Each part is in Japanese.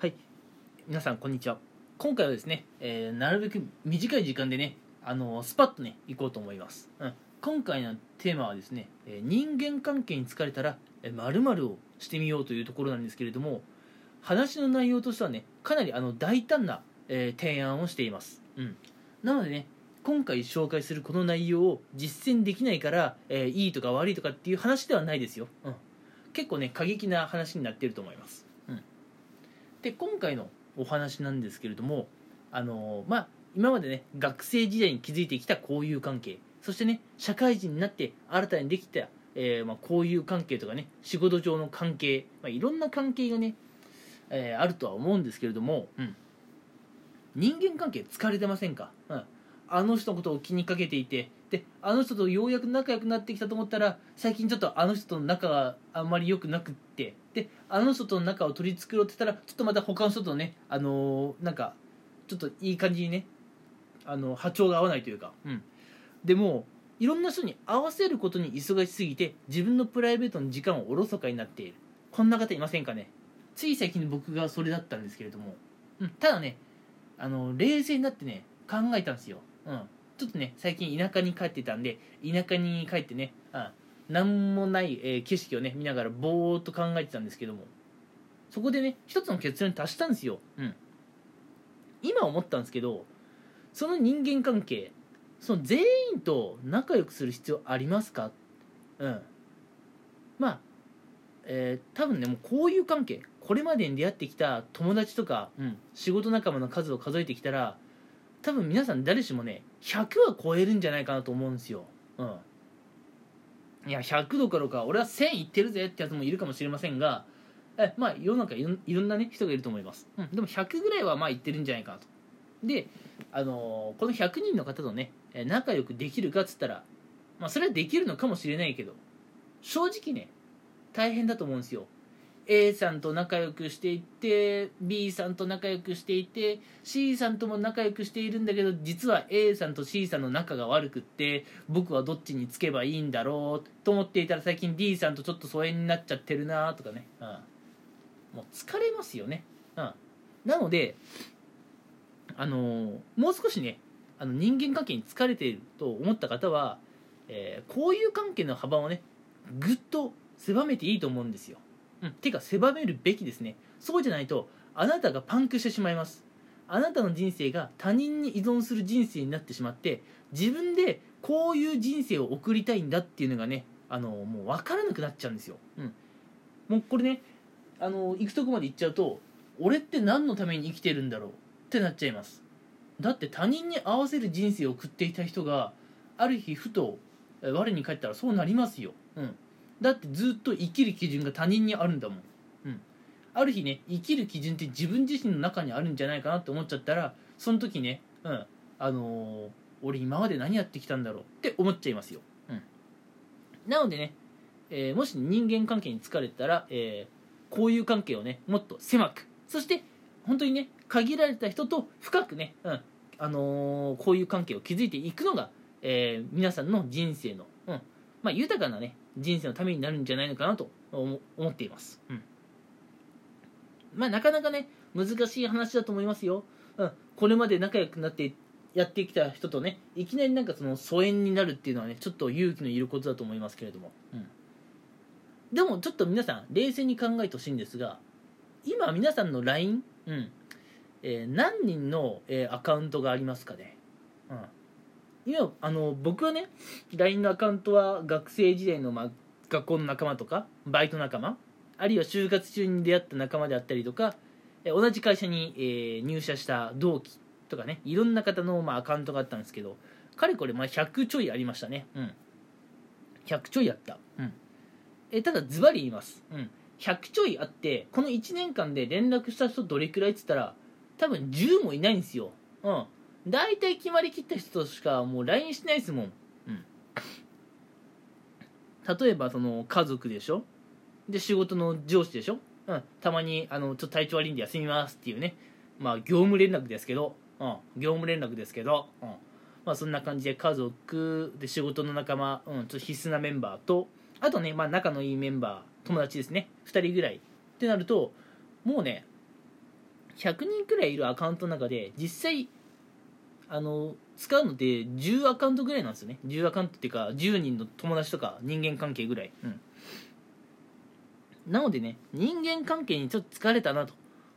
はい。皆さんこんにちは。今回はですね、えーなるべく短い時間でねあのスパッとね行こうと思います、うん、今回のテーマはですね、えー人間関係に疲れたらまるをしてみようというところなんですけれども話の内容としてはねかなりあの大胆な、え提案をしています、うん、なのでね今回紹介するこの内容を実践できないから、えいいとか悪いとかっていう話ではないですよ、うん、結構ね過激な話になってると思います、で今回のお話なんですけれどもあのまあ今までね学生時代に築いてきた交友関係そしてね社会人になって新たにできた、えーまあ、交友関係とかね仕事上の関係、まあ、いろんな関係がね、えーあるとは思うんですけれども、うん、人間関係疲れてませんか、うん、あの人のことを気にかけていてであの人とようやく仲良くなってきたと思ったら最近ちょっとあの人との仲があんまり良くなくってであの人との仲を取り繕ってたらちょっとまた他の人とねあのーなんかちょっといい感じにねあの波長が合わないというか、うん、でもいろんな人に合わせることに忙しすぎて自分のプライベートの時間をおろそかになっている。こんな方いませんかね。つい最近僕がそれだったんですけれども、うん、ただねあの冷静になってね考えたんですよ、うん、ちょっとね最近田舎に帰ってたんで田舎に帰ってね、うん、何もない、えー景色をね見ながらぼーっと考えてたんですけどもそこでね一つの結論に達したんですよ、うん、今思ったんですけどその人間関係その全員と仲良くする必要ありますか？うん。まあえー多分ねもうこういう関係これまでに出会ってきた友達とか、うん、仕事仲間の数を数えてきたら多分皆さん誰しもね100は超えるんじゃないかなと思うんですよ。うん。いや100どころか俺は1000いってるぜってやつもいるかもしれませんがえまあ世の中いろんいろんなね人がいると思います、うん、でも100ぐらいはまあいってるんじゃないかなと。であのーこの100人の方とね仲良くできるかっつったらまあそれはできるのかもしれないけど正直ね大変だと思うんですよ。A さんと仲良くしていって B さんと仲良くしていて C さんとも仲良くしているんだけど実は A さんと C さんの仲が悪くって僕はどっちにつけばいいんだろうと思っていたら最近 D さんとちょっと疎遠になっちゃってるなとかね、うん、もう疲れますよね、うん、なのであのーもう少しねあの人間関係に疲れていると思った方は、えーこういう関係の幅をねぐっと狭めていいと思うんですよ、うん、てか狭めるべきですね。そうじゃないとあなたがパンクしてしまいます。あなたの人生が他人に依存する人生になってしまって自分でこういう人生を送りたいんだっていうのがねあのもう分からなくなっちゃうんですよ、うん、もうこれねあの行くとこまで行っちゃうと俺って何のために生きてるんだろうってなっちゃいます。だって他人に合わせる人生を送っていた人がある日ふと我に返ったらそうなりますよ、うん、だってずっと生きる基準が他人にあるんだもん、うん、ある日ね生きる基準って自分自身の中にあるんじゃないかなって思っちゃったらその時ね、うん、あのー俺今まで何やってきたんだろうって思っちゃいますよ、うん、なのでね、えーもし人間関係に疲れたら、えーこういう関係をねもっと狭くそして本当にね限られた人と深くね、うんあのーこういう関係を築いていくのが、えー皆さんの人生の、うんまあ、豊かなね人生のためになるんじゃないのかなと思思っています、うん。まあなかなかね難しい話だと思いますよ、うん、これまで仲良くなってやってきた人とねいきなりなんかその疎遠になるっていうのはねちょっと勇気のいることだと思いますけれども、うん、でもちょっと皆さん冷静に考えてほしいんですが今皆さんの LINE、うん。えー何人の、えーアカウントがありますかね、うん、今あの僕はね LINE のアカウントは学生時代の、ま、学校の仲間とかバイト仲間あるいは就活中に出会った仲間であったりとか同じ会社に、えー入社した同期とかねいろんな方の、まあ、アカウントがあったんですけどかれこれ、まあ、100ちょいありましたね。うん。100ちょいやった。うん。えただズバリ言います、うん、100ちょいあってこの1年間で連絡した人どれくらいっつったら多分10もいないんですよ。うん。大体決まりきった人としかもう LINE しないですもん、うん、例えばその家族でしょ？で仕事の上司でしょ、うん、たまにあのちょっと体調悪いんで休みますっていうね。まあ業務連絡ですけど、うん、業務連絡ですけど、うん、まあそんな感じで家族で仕事の仲間、うん、ちょっと必須なメンバーと。あとね、まあ、仲のいいメンバー友達ですね。2人ぐらいってなるともうね100人くらいいるアカウントの中で実際あの使うのって10アカウントぐらいなんですよね。10アカウントっていうか10人の友達とか人間関係ぐらい、うん、なのでね人間関係にちょっと疲れたなと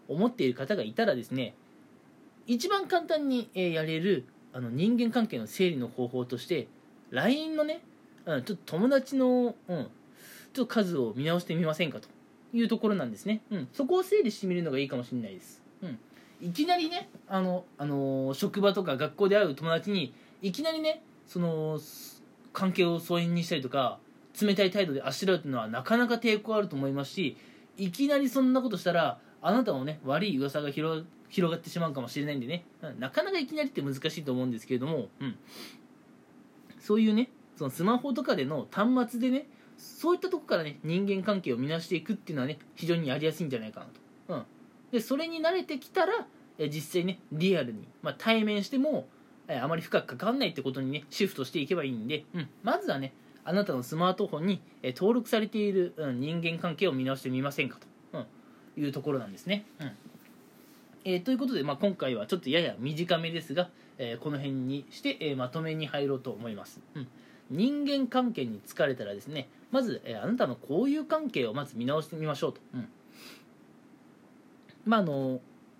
思っている方がいたらですね一番簡単にやれるあの人間関係の整理の方法として LINE のね、うん、ちょっと友達の、うん、ちょっと数を見直してみませんかというところなんですね、うん、そこを整理してみるのがいいかもしれないです、うん、いきなりねあの、あの職場とか学校で会う友達にいきなりねその関係を疎遠にしたりとか冷たい態度であしらうというのはなかなか抵抗あると思いますしいきなりそんなことしたらあなたもね悪い噂が広がってしまうかもしれないんでねなかなかいきなりって難しいと思うんですけれども、うん、そういうねそのスマホとかでの端末でねそういったとこからね人間関係を見直していくっていうのはね非常にやりやすいんじゃないかなと、うん、でそれに慣れてきたら実際ねリアルに、まあ、対面してもあまり深く関わらないってことにねシフトしていけばいいんで、うん、まずはねあなたのスマートフォンに登録されている、うん、人間関係を見直してみませんかと、うん、いうところなんですね。うん。えー、ということで、まあ、今回はちょっとやや短めですが、えー、この辺にして、えー、まとめに入ろうと思います。うん。人間関係に疲れたらですねまず、え、あなたの交友関係をまず見直してみましょうと、うん、まああの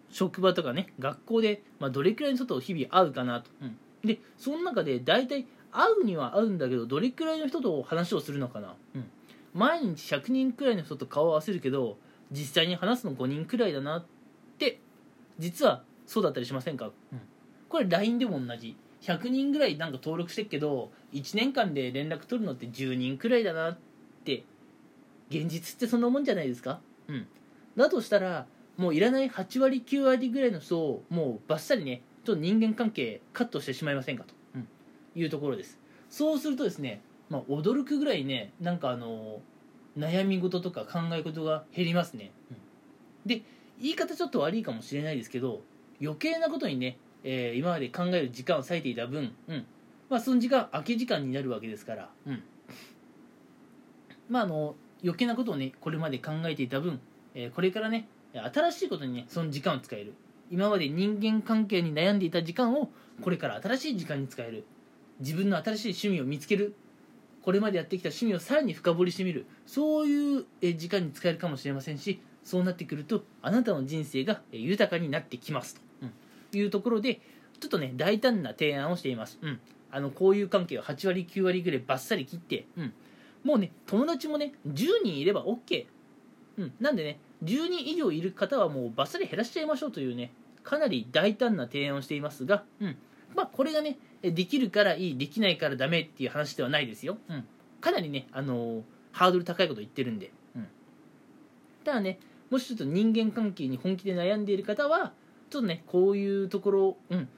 職場とかね学校で、まあ、どれくらいの人と日々会うかなと、うん、でその中で大体会うには会うんだけどどれくらいの人と話をするのかな、うん、毎日100人くらいの人と顔を合わせるけど実際に話すの5人くらいだなって実はそうだったりしませんか、うん、これ LINE でも同じ。100人ぐらいなんか登録してるけど1年間で連絡取るのって10人くらいだなって現実ってそんなもんじゃないですか？うん。だとしたらもういらない8割9割ぐらいの人をもうバッサリねと人間関係カットしてしまいませんかと、うん、いうところです。そうするとですね、まあ、驚くぐらいねなんかあの悩み事とか考え事が減りますね、うん、で言い方ちょっと悪いかもしれないですけど余計なことにね、えー、今まで考える時間を割いていた分、うん。まあ、その時間空き時間になるわけですから、うん。まあ、あの余計なことをねこれまで考えていた分、えー、これからね新しいことにねその時間を使える。今まで人間関係に悩んでいた時間をこれから新しい時間に使える。自分の新しい趣味を見つける。これまでやってきた趣味をさらに深掘りしてみる。そういう時間に使えるかもしれませんしそうなってくるとあなたの人生が豊かになってきますと。いうところでちょっとね大胆な提案をしています、うん、あの交友関係を8割9割ぐらいバッサリ切って、うん、もうね友達もね10人いれば OK、うん、なんでね10人以上いる方はもうバッサリ減らしちゃいましょうというねかなり大胆な提案をしていますが、うん。まあ、これがねできるからいいできないからダメっていう話ではないですよ、うん、かなりね、あのー、ハードル高いこと言ってるんで、うん、ただねもしちょっと人間関係に本気で悩んでいる方はちょっとねこういうところうん。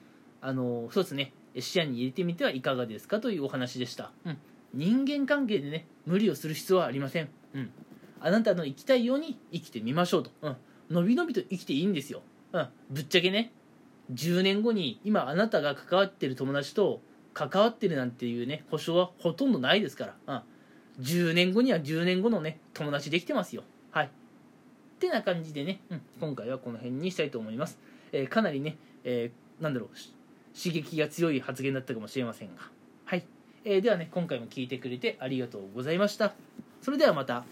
あのー、そうですね。視野に入れてみてはいかがですかというお話でした、うん、人間関係でね無理をする必要はありません、うん、あなたの生きたいように生きてみましょうと、うん、のびのびと生きていいんですよ、うん、ぶっちゃけね。10年後に今あなたが関わってる友達と関わってるなんていうね保証はほとんどないですから、うん、10年後には10年後のね友達できてますよ。はい。ってな感じでね、うん、今回はこの辺にしたいと思います、えー、かなりね、えー、なんだろう刺激が強い発言だったかもしれませんが。はい、えー、ではね今回も聞いてくれてありがとうございました。それではまた。